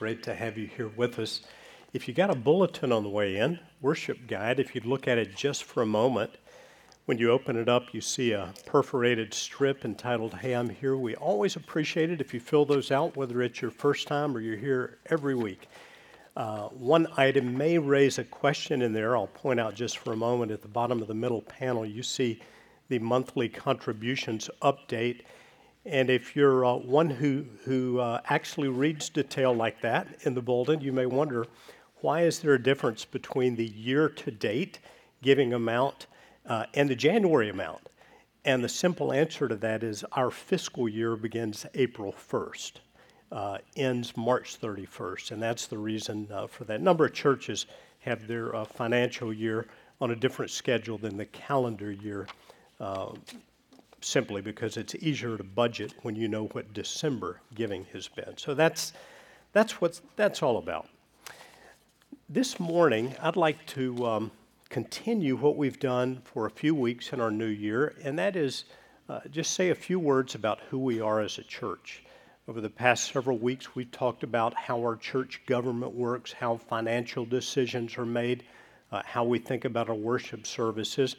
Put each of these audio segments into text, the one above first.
great to have you here with us. If you got a bulletin on the way in, worship guide, if you'd look at it just for a moment, when you open it up, you see a perforated strip entitled Hey, I'm Here. We always appreciate it if you fill those out, whether it's your first time or you're here every week. Uh, one item may raise a question in there. I'll point out just for a moment at the bottom of the middle panel, you see the monthly contributions update. And if you're uh, one who, who uh, actually reads detail like that in the bulletin, you may wonder why is there a difference between the year to date giving amount uh, and the January amount? And the simple answer to that is our fiscal year begins April 1st, uh, ends March 31st, and that's the reason uh, for that. A number of churches have their uh, financial year on a different schedule than the calendar year simply because it's easier to budget when you know what December giving has been. So that's, that's what that's all about. This morning, I'd like to um, continue what we've done for a few weeks in our new year, and that is uh, just say a few words about who we are as a church. Over the past several weeks, we've talked about how our church government works, how financial decisions are made, uh, how we think about our worship services.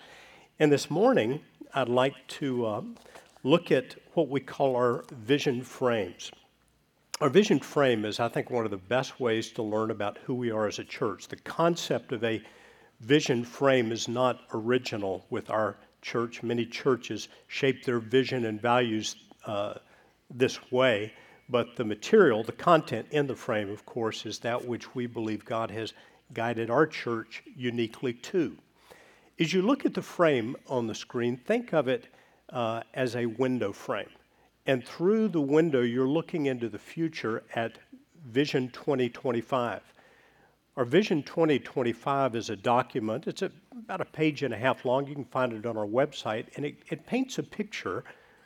And this morning, I'd like to uh, look at what we call our vision frames. Our vision frame is, I think, one of the best ways to learn about who we are as a church. The concept of a vision frame is not original with our church. Many churches shape their vision and values uh, this way, but the material, the content in the frame, of course, is that which we believe God has guided our church uniquely to. As you look at the frame on the screen, think of it uh, as a window frame. And through the window, you're looking into the future at Vision 2025. Our Vision 2025 is a document, it's a, about a page and a half long. You can find it on our website, and it, it paints a picture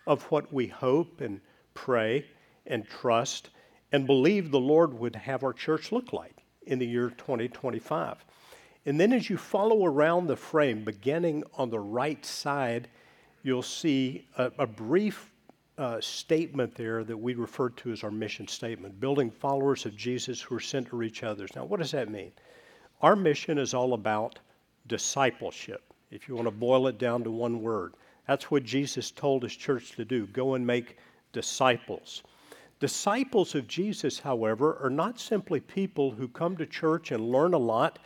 of what we hope and pray and trust and believe the Lord would have our church look like in the year 2025. And then as you follow around the frame, beginning on the right side, you'll see a, a brief uh, statement there that we refer to as our mission statement building followers of Jesus who are sent to reach others. Now, what does that mean? Our mission is all about discipleship, if you want to boil it down to one word. That's what Jesus told his church to do go and make disciples. Disciples of Jesus, however, are not simply people who come to church and learn a lot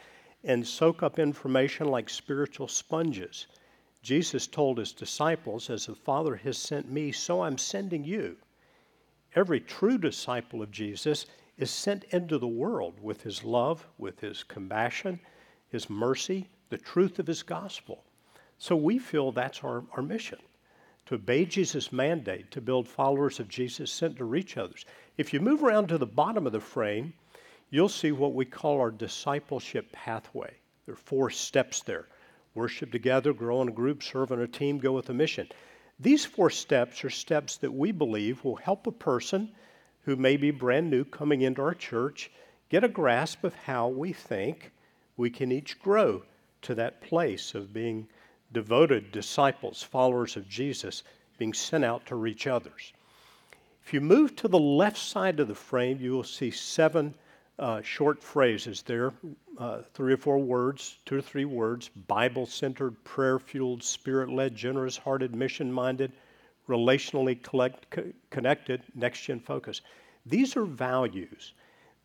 and soak up information like spiritual sponges. Jesus told his disciples, As the Father has sent me, so I'm sending you. Every true disciple of Jesus is sent into the world with his love, with his compassion, his mercy, the truth of his gospel. So we feel that's our, our mission to obey Jesus' mandate to build followers of Jesus sent to reach others. If you move around to the bottom of the frame, you'll see what we call our discipleship pathway. There are four steps there worship together, grow in a group, serve in a team, go with a mission. These four steps are steps that we believe will help a person who may be brand new coming into our church get a grasp of how we think we can each grow to that place of being devoted disciples, followers of Jesus, being sent out to reach others. If you move to the left side of the frame, you will see seven uh, short phrases there, uh, three or four words, two or three words Bible centered, prayer fueled, spirit led, generous hearted, mission minded, relationally collect, co- connected, next gen focus. These are values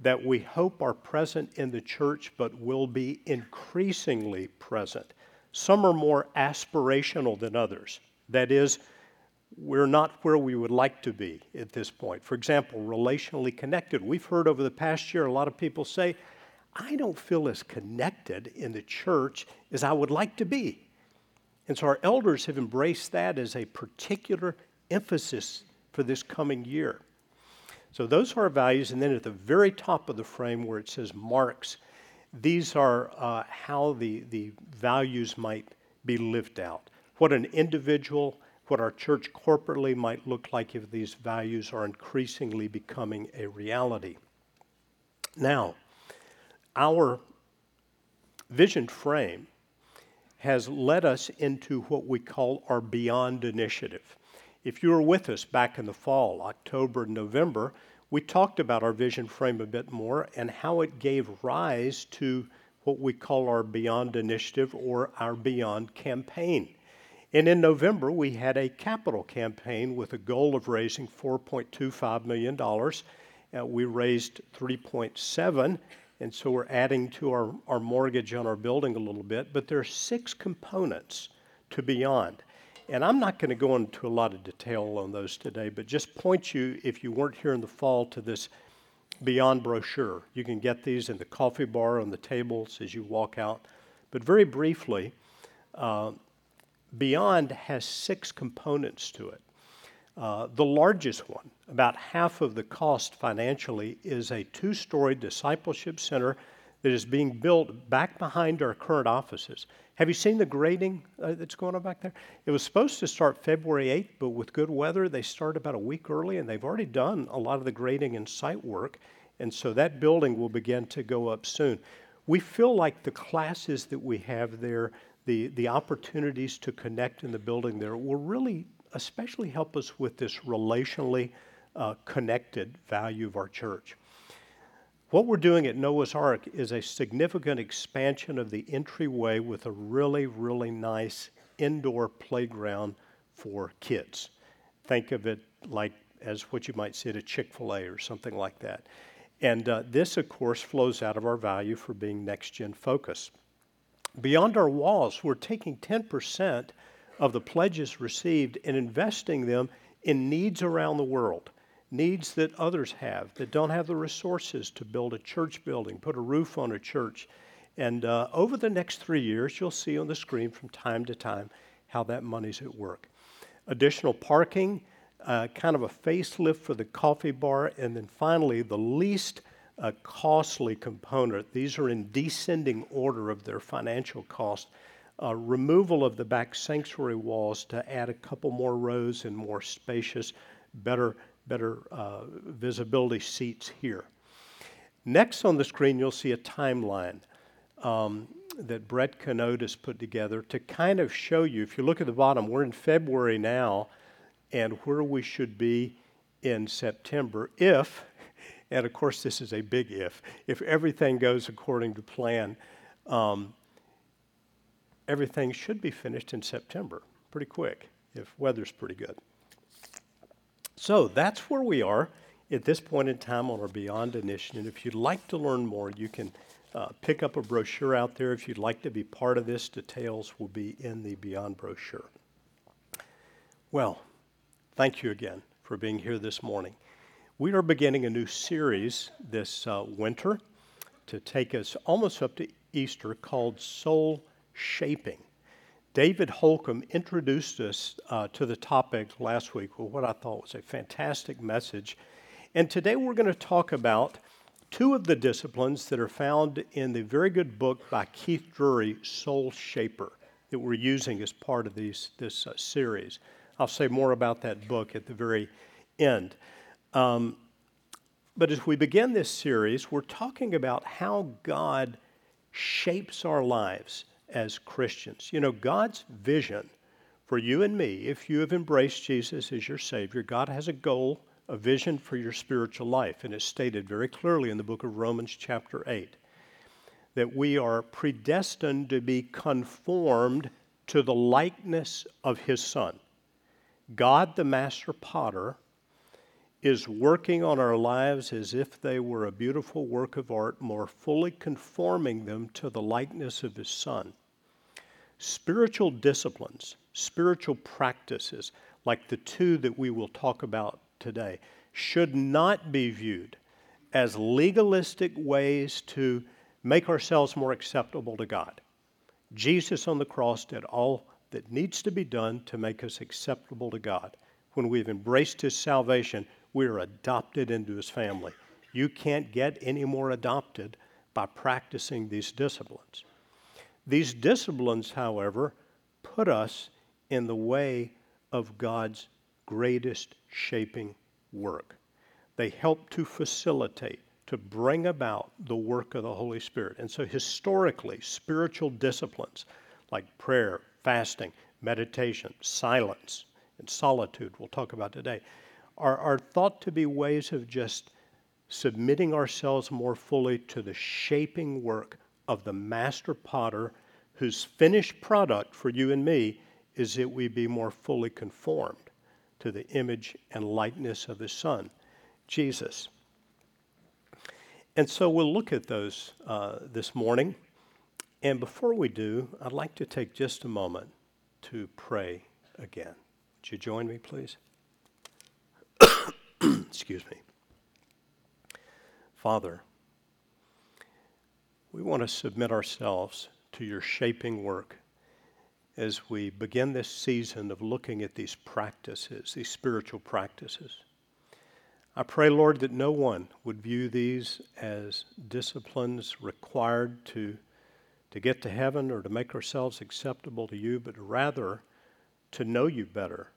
that we hope are present in the church but will be increasingly present. Some are more aspirational than others. That is, we're not where we would like to be at this point. For example, relationally connected. We've heard over the past year a lot of people say, I don't feel as connected in the church as I would like to be. And so our elders have embraced that as a particular emphasis for this coming year. So those are our values. And then at the very top of the frame where it says marks, these are uh, how the, the values might be lived out. What an individual what our church corporately might look like if these values are increasingly becoming a reality. Now, our vision frame has led us into what we call our Beyond initiative. If you were with us back in the fall, October, November, we talked about our vision frame a bit more and how it gave rise to what we call our Beyond Initiative or our Beyond campaign. And in November, we had a capital campaign with a goal of raising $4.25 million. Uh, we raised 3.7, and so we're adding to our, our mortgage on our building a little bit. But there are six components to Beyond. And I'm not going to go into a lot of detail on those today, but just point you, if you weren't here in the fall, to this Beyond brochure. You can get these in the coffee bar on the tables as you walk out. But very briefly, uh, Beyond has six components to it. Uh, the largest one, about half of the cost financially, is a two story discipleship center that is being built back behind our current offices. Have you seen the grading uh, that's going on back there? It was supposed to start February 8th, but with good weather, they start about a week early, and they've already done a lot of the grading and site work. And so that building will begin to go up soon. We feel like the classes that we have there, the, the opportunities to connect in the building there will really especially help us with this relationally uh, connected value of our church. What we're doing at Noah's Ark is a significant expansion of the entryway with a really, really nice indoor playground for kids. Think of it like as what you might see at a Chick fil A or something like that. And uh, this, of course, flows out of our value for being next gen focused. Beyond our walls, we're taking 10% of the pledges received and investing them in needs around the world, needs that others have that don't have the resources to build a church building, put a roof on a church. And uh, over the next three years, you'll see on the screen from time to time how that money's at work. Additional parking, uh, kind of a facelift for the coffee bar, and then finally, the least a costly component. These are in descending order of their financial cost. Uh, removal of the back sanctuary walls to add a couple more rows and more spacious, better, better uh, visibility seats here. Next on the screen, you'll see a timeline um, that Brett Canode has put together to kind of show you. If you look at the bottom, we're in February now, and where we should be in September if and of course, this is a big if. If everything goes according to plan, um, everything should be finished in September, pretty quick, if weather's pretty good. So that's where we are at this point in time on our Beyond initiative. And if you'd like to learn more, you can uh, pick up a brochure out there. If you'd like to be part of this, details will be in the Beyond brochure. Well, thank you again for being here this morning. We are beginning a new series this uh, winter to take us almost up to Easter called Soul Shaping. David Holcomb introduced us uh, to the topic last week with what I thought was a fantastic message. And today we're going to talk about two of the disciplines that are found in the very good book by Keith Drury, Soul Shaper, that we're using as part of these, this uh, series. I'll say more about that book at the very end. Um, but as we begin this series, we're talking about how God shapes our lives as Christians. You know, God's vision for you and me, if you have embraced Jesus as your Savior, God has a goal, a vision for your spiritual life, and it's stated very clearly in the book of Romans, chapter 8, that we are predestined to be conformed to the likeness of His Son. God, the master potter, is working on our lives as if they were a beautiful work of art, more fully conforming them to the likeness of His Son. Spiritual disciplines, spiritual practices, like the two that we will talk about today, should not be viewed as legalistic ways to make ourselves more acceptable to God. Jesus on the cross did all that needs to be done to make us acceptable to God. When we've embraced His salvation, we're adopted into his family. You can't get any more adopted by practicing these disciplines. These disciplines, however, put us in the way of God's greatest shaping work. They help to facilitate, to bring about the work of the Holy Spirit. And so, historically, spiritual disciplines like prayer, fasting, meditation, silence, and solitude, we'll talk about today, are, are thought to be ways of just submitting ourselves more fully to the shaping work of the master potter whose finished product for you and me is that we be more fully conformed to the image and likeness of his son, Jesus. And so we'll look at those uh, this morning. And before we do, I'd like to take just a moment to pray again. Would you join me, please? Excuse me. Father, we want to submit ourselves to your shaping work as we begin this season of looking at these practices, these spiritual practices. I pray, Lord, that no one would view these as disciplines required to, to get to heaven or to make ourselves acceptable to you, but rather to know you better,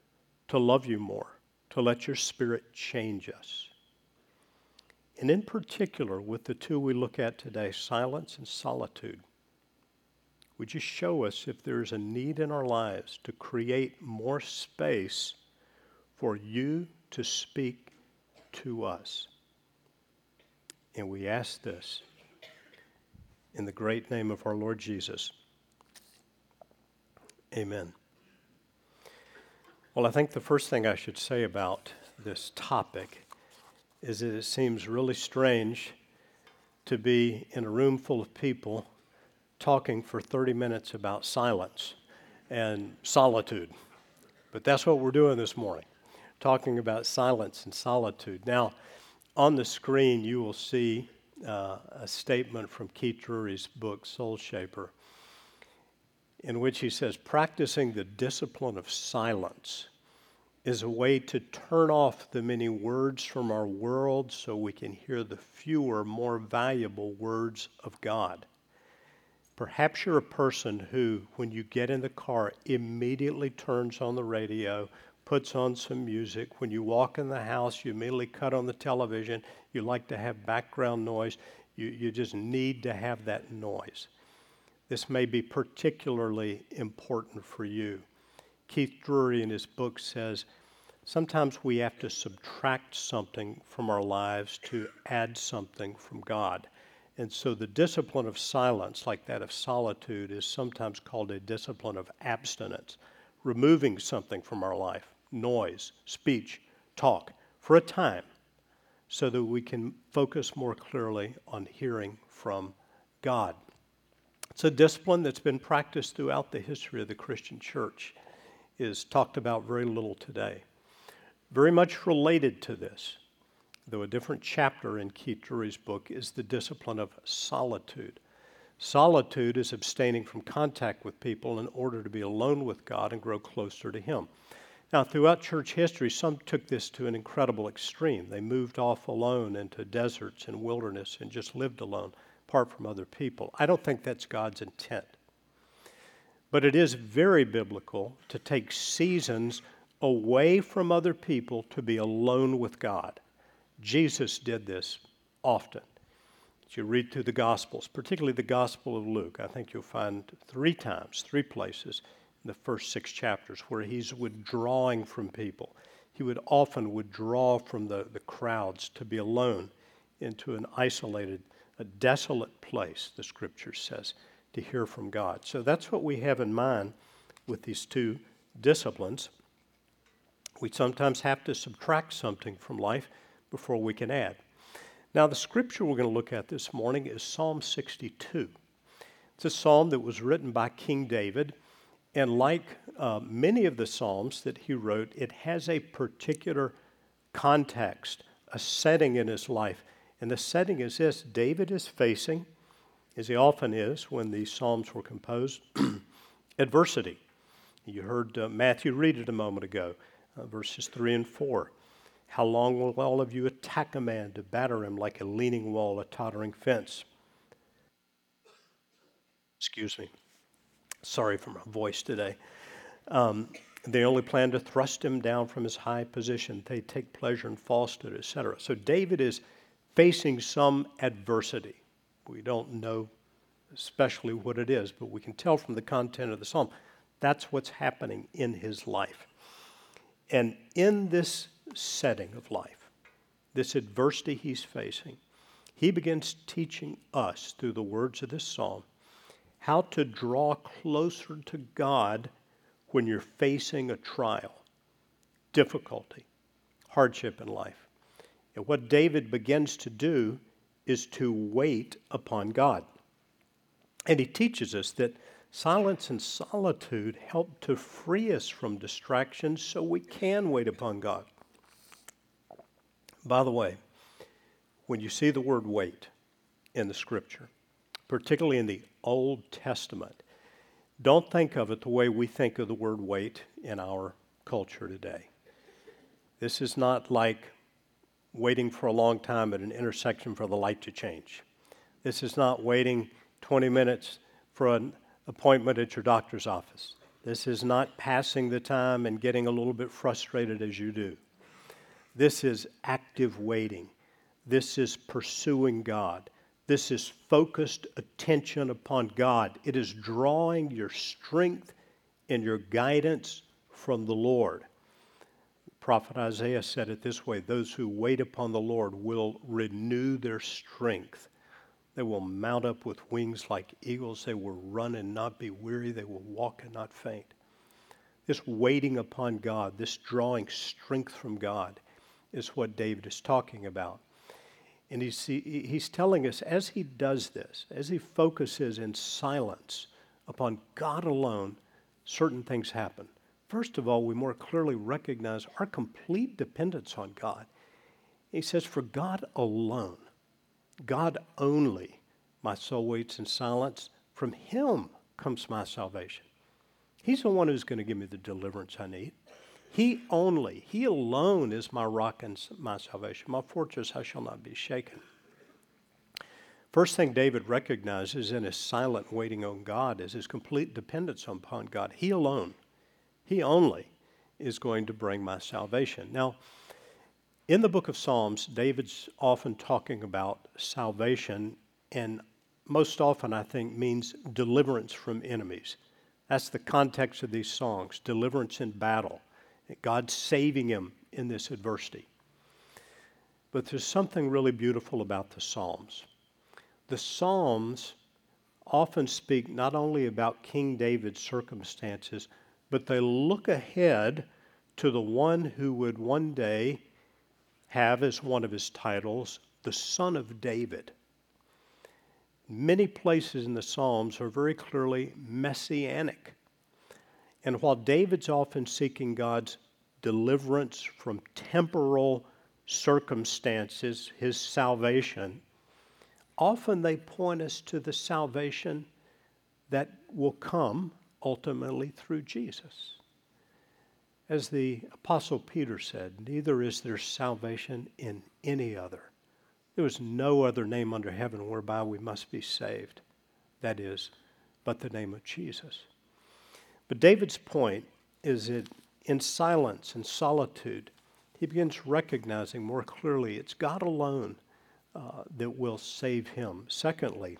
to love you more, to let your Spirit change us. And in particular, with the two we look at today, silence and solitude, would you show us if there's a need in our lives to create more space for you to speak to us? And we ask this in the great name of our Lord Jesus. Amen. Well, I think the first thing I should say about this topic is that it seems really strange to be in a room full of people talking for 30 minutes about silence and solitude. But that's what we're doing this morning, talking about silence and solitude. Now, on the screen, you will see uh, a statement from Keith Drury's book, Soul Shaper, in which he says, Practicing the discipline of silence is a way to turn off the many words from our world so we can hear the fewer, more valuable words of God. Perhaps you're a person who, when you get in the car, immediately turns on the radio, puts on some music. When you walk in the house, you immediately cut on the television. You like to have background noise. You, you just need to have that noise. This may be particularly important for you. Keith Drury in his book says sometimes we have to subtract something from our lives to add something from God. And so the discipline of silence, like that of solitude, is sometimes called a discipline of abstinence, removing something from our life noise, speech, talk for a time so that we can focus more clearly on hearing from God. It's a discipline that's been practiced throughout the history of the Christian church, is talked about very little today. Very much related to this though a different chapter in Keith Drury's book, is the discipline of solitude. Solitude is abstaining from contact with people in order to be alone with God and grow closer to Him. Now, throughout church history, some took this to an incredible extreme. They moved off alone into deserts and wilderness and just lived alone, apart from other people. I don't think that's God's intent. But it is very biblical to take seasons away from other people to be alone with God. Jesus did this often. As you read through the Gospels, particularly the Gospel of Luke, I think you'll find three times, three places in the first six chapters where he's withdrawing from people. He would often withdraw from the, the crowds to be alone into an isolated, a desolate place, the scripture says, to hear from God. So that's what we have in mind with these two disciplines. We sometimes have to subtract something from life before we can add. Now, the scripture we're going to look at this morning is Psalm 62. It's a psalm that was written by King David, and like uh, many of the psalms that he wrote, it has a particular context, a setting in his life. And the setting is this David is facing, as he often is when these psalms were composed, adversity. You heard uh, Matthew read it a moment ago, uh, verses 3 and 4. How long will all of you attack a man to batter him like a leaning wall, a tottering fence? Excuse me. Sorry for my voice today. Um, they only plan to thrust him down from his high position. They take pleasure in falsehood, etc. So David is facing some adversity. We don't know especially what it is, but we can tell from the content of the psalm that's what's happening in his life. And in this setting of life, this adversity he's facing, he begins teaching us through the words of this psalm how to draw closer to God when you're facing a trial, difficulty, hardship in life. And what David begins to do is to wait upon God. And he teaches us that silence and solitude help to free us from distractions so we can wait upon God. By the way, when you see the word wait in the scripture, particularly in the Old Testament, don't think of it the way we think of the word wait in our culture today. This is not like waiting for a long time at an intersection for the light to change. This is not waiting 20 minutes for an appointment at your doctor's office. This is not passing the time and getting a little bit frustrated as you do. This is active waiting. This is pursuing God. This is focused attention upon God. It is drawing your strength and your guidance from the Lord. Prophet Isaiah said it this way Those who wait upon the Lord will renew their strength. They will mount up with wings like eagles. They will run and not be weary. They will walk and not faint. This waiting upon God, this drawing strength from God, is what David is talking about. And he's, he's telling us as he does this, as he focuses in silence upon God alone, certain things happen. First of all, we more clearly recognize our complete dependence on God. He says, For God alone, God only, my soul waits in silence. From Him comes my salvation. He's the one who's going to give me the deliverance I need. He only, He alone is my rock and my salvation. My fortress, I shall not be shaken. First thing David recognizes in his silent waiting on God is his complete dependence upon God. He alone, He only is going to bring my salvation. Now, in the book of Psalms, David's often talking about salvation, and most often, I think, means deliverance from enemies. That's the context of these songs deliverance in battle. God saving him in this adversity. But there's something really beautiful about the Psalms. The Psalms often speak not only about King David's circumstances, but they look ahead to the one who would one day have as one of his titles the Son of David. Many places in the Psalms are very clearly messianic. And while David's often seeking God's deliverance from temporal circumstances, his salvation, often they point us to the salvation that will come ultimately through Jesus. As the Apostle Peter said, neither is there salvation in any other. There is no other name under heaven whereby we must be saved. That is, but the name of Jesus. But David's point is that in silence and solitude, he begins recognizing more clearly it's God alone uh, that will save him. Secondly,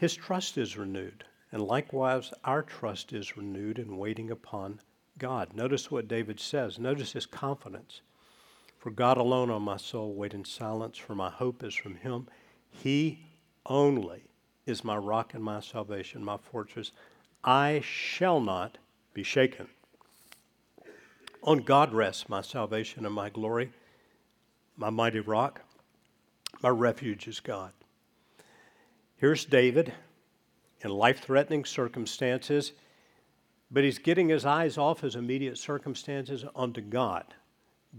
his trust is renewed, and likewise our trust is renewed in waiting upon God. Notice what David says. Notice his confidence. For God alone on my soul wait in silence, for my hope is from him. He only is my rock and my salvation, my fortress. I shall not be shaken. On God rests my salvation and my glory, my mighty rock. My refuge is God. Here's David in life threatening circumstances, but he's getting his eyes off his immediate circumstances onto God.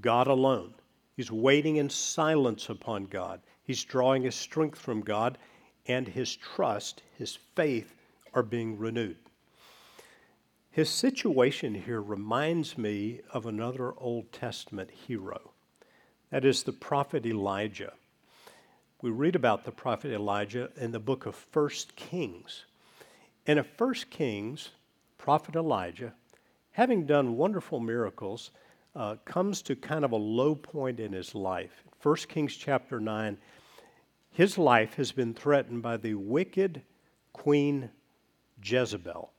God alone. He's waiting in silence upon God. He's drawing his strength from God, and his trust, his faith are being renewed. His situation here reminds me of another Old Testament hero. That is the prophet Elijah. We read about the prophet Elijah in the book of First Kings. And in First Kings, prophet Elijah, having done wonderful miracles, uh, comes to kind of a low point in his life. 1 Kings chapter 9, his life has been threatened by the wicked queen Jezebel.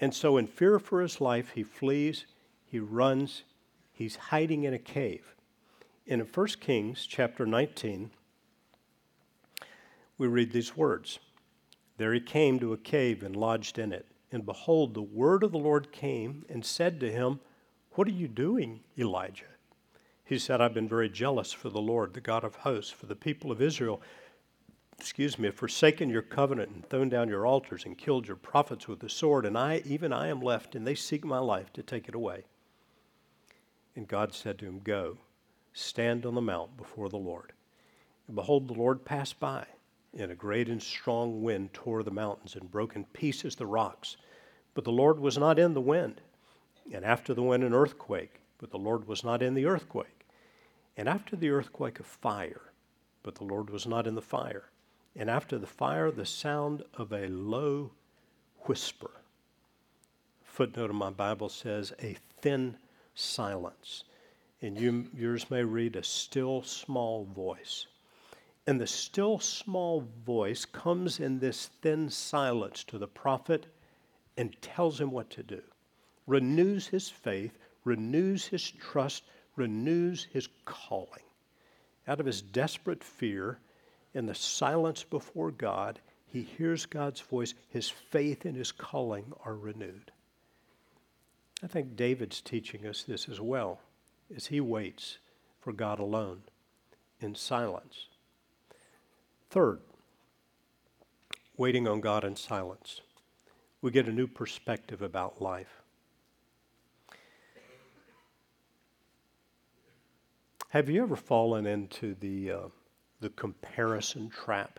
And so, in fear for his life, he flees, he runs, He's hiding in a cave. In 1 Kings chapter 19, we read these words There he came to a cave and lodged in it. And behold, the word of the Lord came and said to him, What are you doing, Elijah? He said, I've been very jealous for the Lord, the God of hosts, for the people of Israel. Excuse me, have forsaken your covenant and thrown down your altars and killed your prophets with the sword, and I, even I, am left, and they seek my life to take it away. And God said to him, Go, stand on the mount before the Lord. And behold, the Lord passed by and a great and strong wind tore the mountains and broke in pieces the rocks. But the Lord was not in the wind. And after the wind, an earthquake, but the Lord was not in the earthquake. And after the earthquake, a fire, but the Lord was not in the fire. And after the fire, the sound of a low whisper. Footnote of my Bible says, a thin silence. And you, yours may read, a still small voice. And the still small voice comes in this thin silence to the prophet and tells him what to do, renews his faith, renews his trust, renews his calling. Out of his desperate fear, in the silence before God, he hears God's voice. His faith and his calling are renewed. I think David's teaching us this as well as he waits for God alone in silence. Third, waiting on God in silence. We get a new perspective about life. Have you ever fallen into the, uh, the comparison trap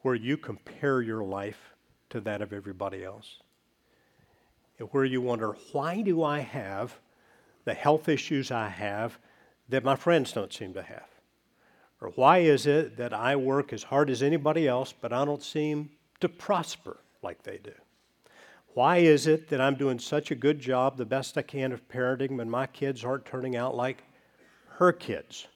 where you compare your life to that of everybody else? And where you wonder, why do I have the health issues I have that my friends don't seem to have? Or why is it that I work as hard as anybody else, but I don't seem to prosper like they do? Why is it that I'm doing such a good job, the best I can of parenting, when my kids aren't turning out like her kids?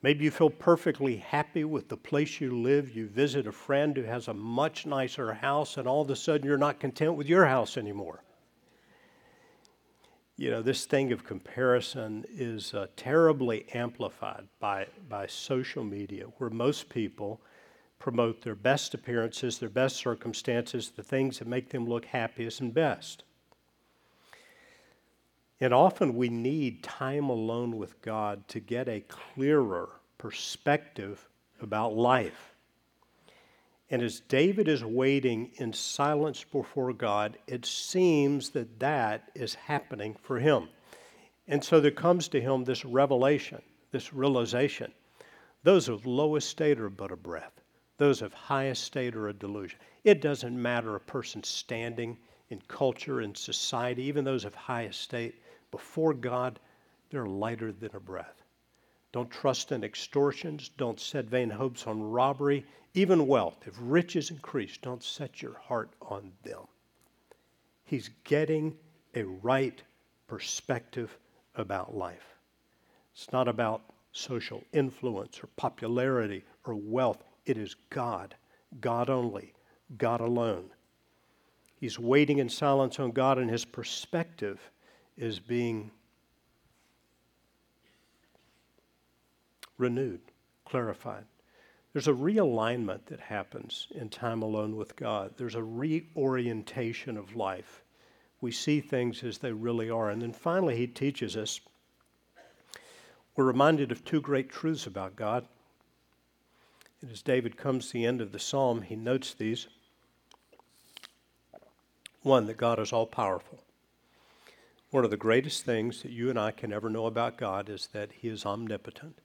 Maybe you feel perfectly happy with the place you live. You visit a friend who has a much nicer house, and all of a sudden you're not content with your house anymore you know, this thing of comparison is uh, terribly amplified by, by social media, where most people promote their best appearances, their best circumstances, the things that make them look happiest and best. And often we need time alone with God to get a clearer perspective about life. And as David is waiting in silence before God, it seems that that is happening for him. And so there comes to him this revelation, this realization. Those of lowest state are but a breath, those of highest state are a delusion. It doesn't matter a person's standing in culture and society, even those of highest state, before God, they're lighter than a breath. Don't trust in extortions. Don't set vain hopes on robbery. Even wealth, if riches increase, don't set your heart on them. He's getting a right perspective about life. It's not about social influence or popularity or wealth. It is God, God only, God alone. He's waiting in silence on God, and his perspective is being renewed, clarified. There's a realignment that happens in time alone with God. There's a reorientation of life. We see things as they really are. And then finally, he teaches us we're reminded of two great truths about God. And as David comes to the end of the psalm, he notes these. One, that God is all powerful. One of the greatest things that you and I can ever know about God is that he is omnipotent.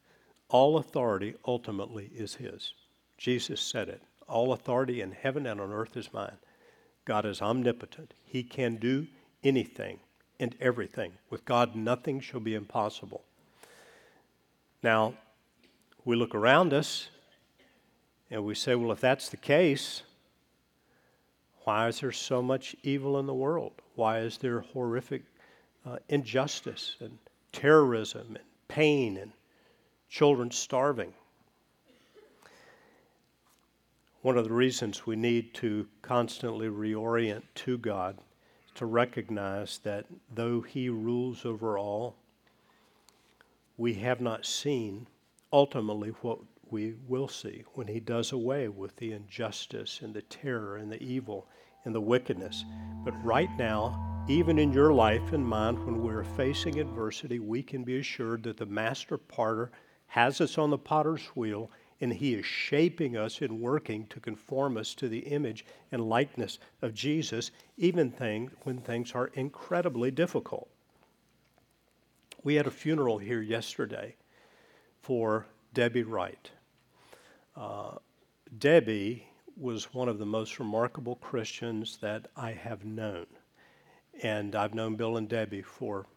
All authority ultimately is His. Jesus said it. All authority in heaven and on earth is mine. God is omnipotent. He can do anything and everything. With God, nothing shall be impossible. Now, we look around us and we say, well, if that's the case, why is there so much evil in the world? Why is there horrific uh, injustice and terrorism and pain and children starving. One of the reasons we need to constantly reorient to God, is to recognize that though He rules over all, we have not seen ultimately what we will see when He does away with the injustice and the terror and the evil and the wickedness. But right now, even in your life and mine, when we're facing adversity, we can be assured that the Master Potter has us on the potter's wheel and He is shaping us and working to conform us to the image and likeness of Jesus, even thing, when things are incredibly difficult. We had a funeral here yesterday for Debbie Wright. Uh, Debbie was one of the most remarkable Christians that I have known. And I've known Bill and Debbie for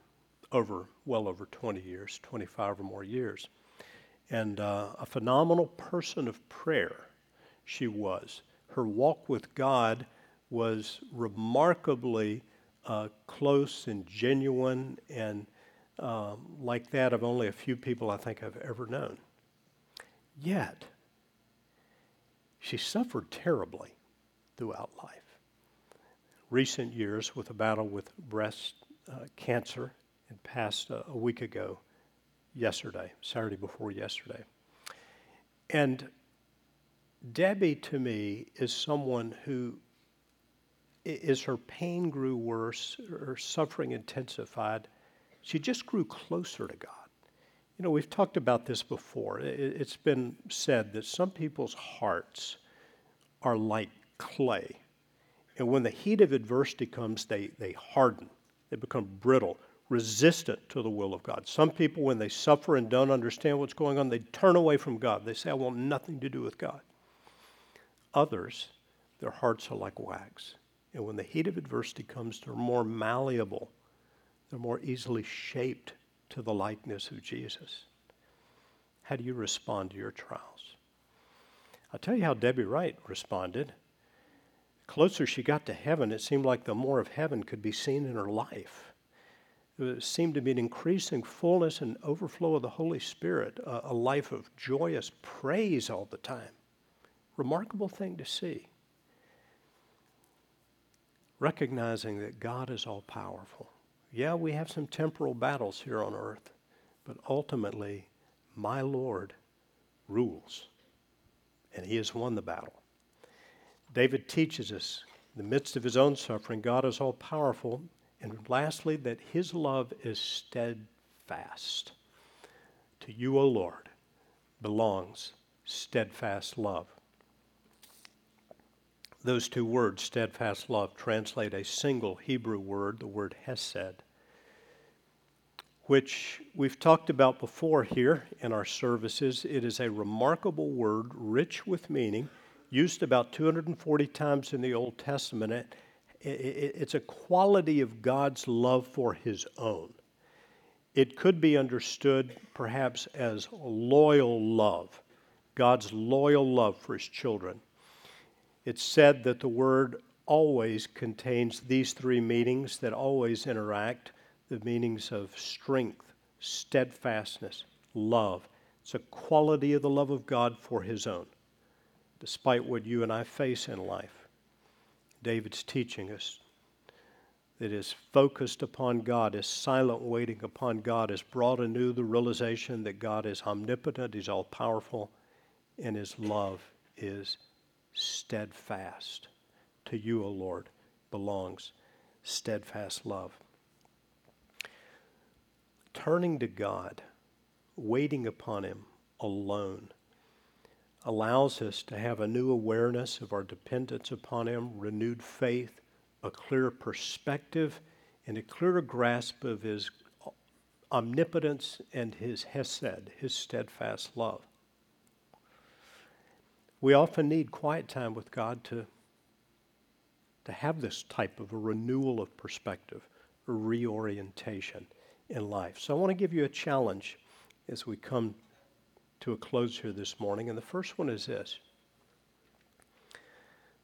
over, well over 20 years, 25 or more years and uh, a phenomenal person of prayer she was. Her walk with God was remarkably uh, close and genuine and um, like that of only a few people I think I've ever known. Yet, she suffered terribly throughout life. Recent years with a battle with breast uh, cancer and passed a, a week ago yesterday, Saturday before yesterday. And Debbie, to me, is someone who, as her pain grew worse, her suffering intensified, she just grew closer to God. You know, we've talked about this before. It's been said that some people's hearts are like clay. And when the heat of adversity comes, they, they harden, they become brittle, resistant to the will of God. Some people, when they suffer and don't understand what's going on, they turn away from God. They say, I want nothing to do with God. Others, their hearts are like wax. And when the heat of adversity comes, they're more malleable, they're more easily shaped to the likeness of Jesus. How do you respond to your trials? I'll tell you how Debbie Wright responded. The closer she got to heaven, it seemed like the more of heaven could be seen in her life. There seemed to be an increasing fullness and overflow of the Holy Spirit, a, a life of joyous praise all the time. Remarkable thing to see. Recognizing that God is all powerful. Yeah, we have some temporal battles here on earth, but ultimately, my Lord rules, and He has won the battle. David teaches us in the midst of his own suffering, God is all powerful, and lastly, that his love is steadfast. To you, O Lord, belongs steadfast love. Those two words, steadfast love, translate a single Hebrew word, the word hesed, which we've talked about before here in our services. It is a remarkable word, rich with meaning, used about 240 times in the Old Testament it's a quality of God's love for his own. It could be understood perhaps as loyal love, God's loyal love for his children. It's said that the word always contains these three meanings that always interact the meanings of strength, steadfastness, love. It's a quality of the love of God for his own, despite what you and I face in life. David's teaching us that is focused upon God, is silent waiting upon God, has brought anew the realization that God is omnipotent, He's all powerful, and His love is steadfast. To you, O Lord, belongs steadfast love. Turning to God, waiting upon Him alone allows us to have a new awareness of our dependence upon Him, renewed faith, a clear perspective, and a clearer grasp of His omnipotence and His hesed, His steadfast love. We often need quiet time with God to, to have this type of a renewal of perspective, a reorientation in life. So I want to give you a challenge as we come to a close here this morning. And the first one is this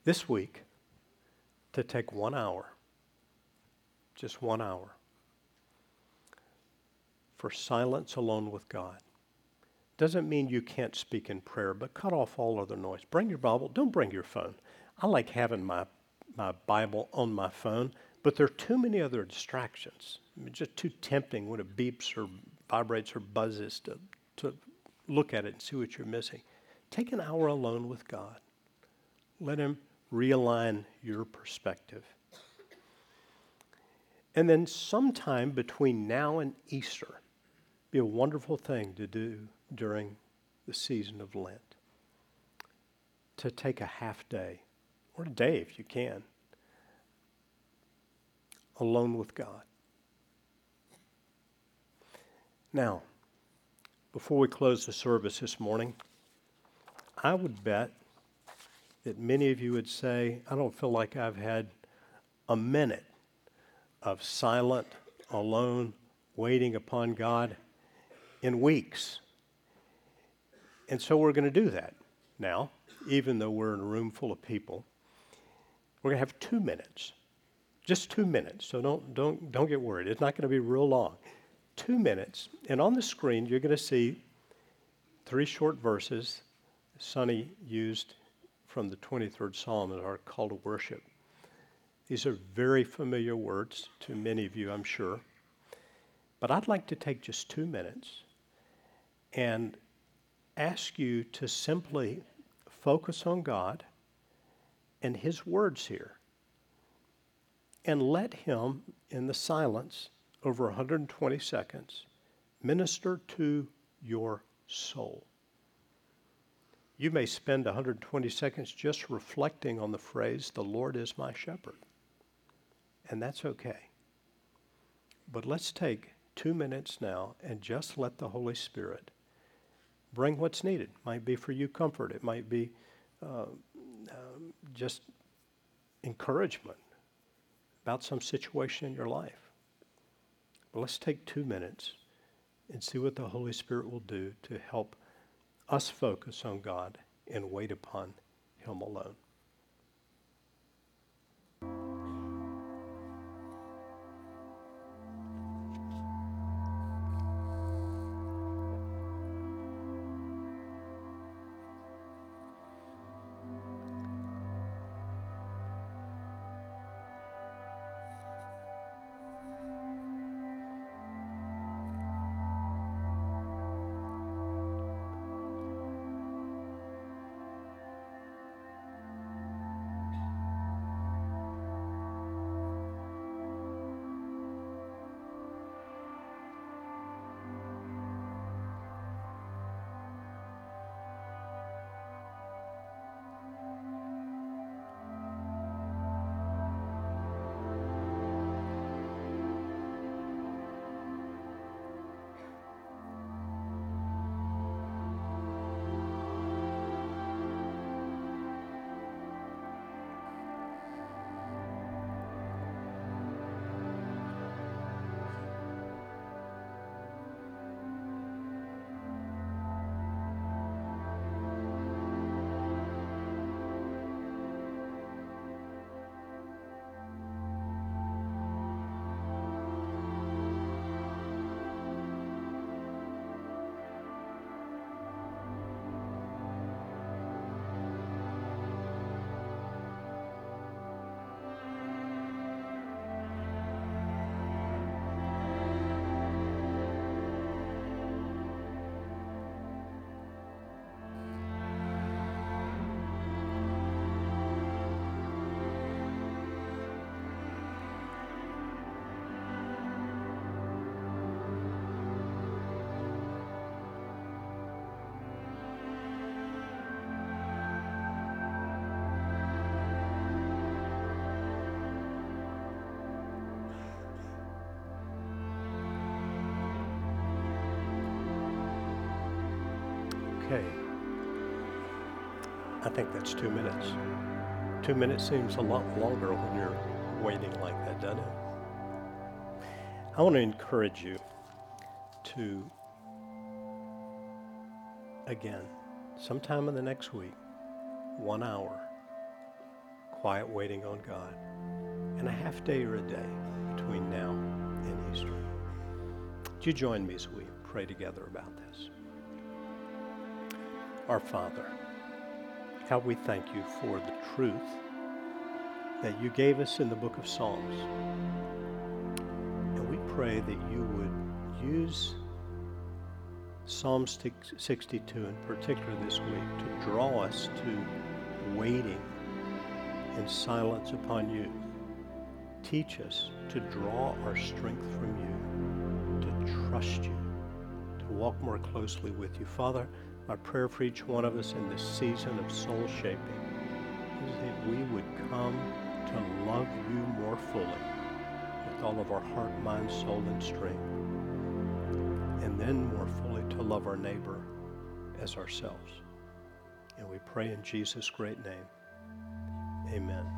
this week, to take one hour, just one hour, for silence alone with God. Doesn't mean you can't speak in prayer, but cut off all other noise. Bring your Bible. Don't bring your phone. I like having my, my Bible on my phone, But there are too many other distractions. I mean, just too tempting when it beeps or vibrates or buzzes to, to look at it and see what you're missing. Take an hour alone with God. Let Him realign your perspective. And then, sometime between now and Easter, be a wonderful thing to do during the season of Lent. To take a half day, or a day if you can, alone with God. Now, before we close the service this morning, I would bet that many of you would say, I don't feel like I've had a minute of silent, alone, waiting upon God in weeks. And so we're going to do that now, even though we're in a room full of people. We're going to have two minutes, just two minutes. So don't, don't, don't get worried. It's not going to be real long. Two minutes. And on the screen, you're going to see three short verses Sonny used from the 23rd Psalm as our call to worship. These are very familiar words to many of you, I'm sure. But I'd like to take just two minutes and ask you to simply focus on God and His words here and let Him, in the silence over 120 seconds, minister to your soul. You may spend 120 seconds just reflecting on the phrase, The Lord is my shepherd. And that's okay. But let's take two minutes now and just let the Holy Spirit bring what's needed. Might be for you comfort, it might be uh, um, just encouragement about some situation in your life. But let's take two minutes and see what the Holy Spirit will do to help us focus on God and wait upon Him alone. I think that's two minutes. Two minutes seems a lot longer when you're waiting like that, doesn't it? I want to encourage you to, again, sometime in the next week, one hour, quiet waiting on God, and a half day or a day between now and Easter. Would you join me as we pray together about this? Our Father, how we thank you for the truth that you gave us in the book of Psalms. And we pray that you would use Psalm 62 in particular this week to draw us to waiting in silence upon you. Teach us to draw our strength from you, to trust you, to walk more closely with you. Father, my prayer for each one of us in this season of soul shaping is that we would come to love you more fully with all of our heart, mind, soul, and strength, and then more fully to love our neighbor as ourselves. And we pray in Jesus' great name. Amen.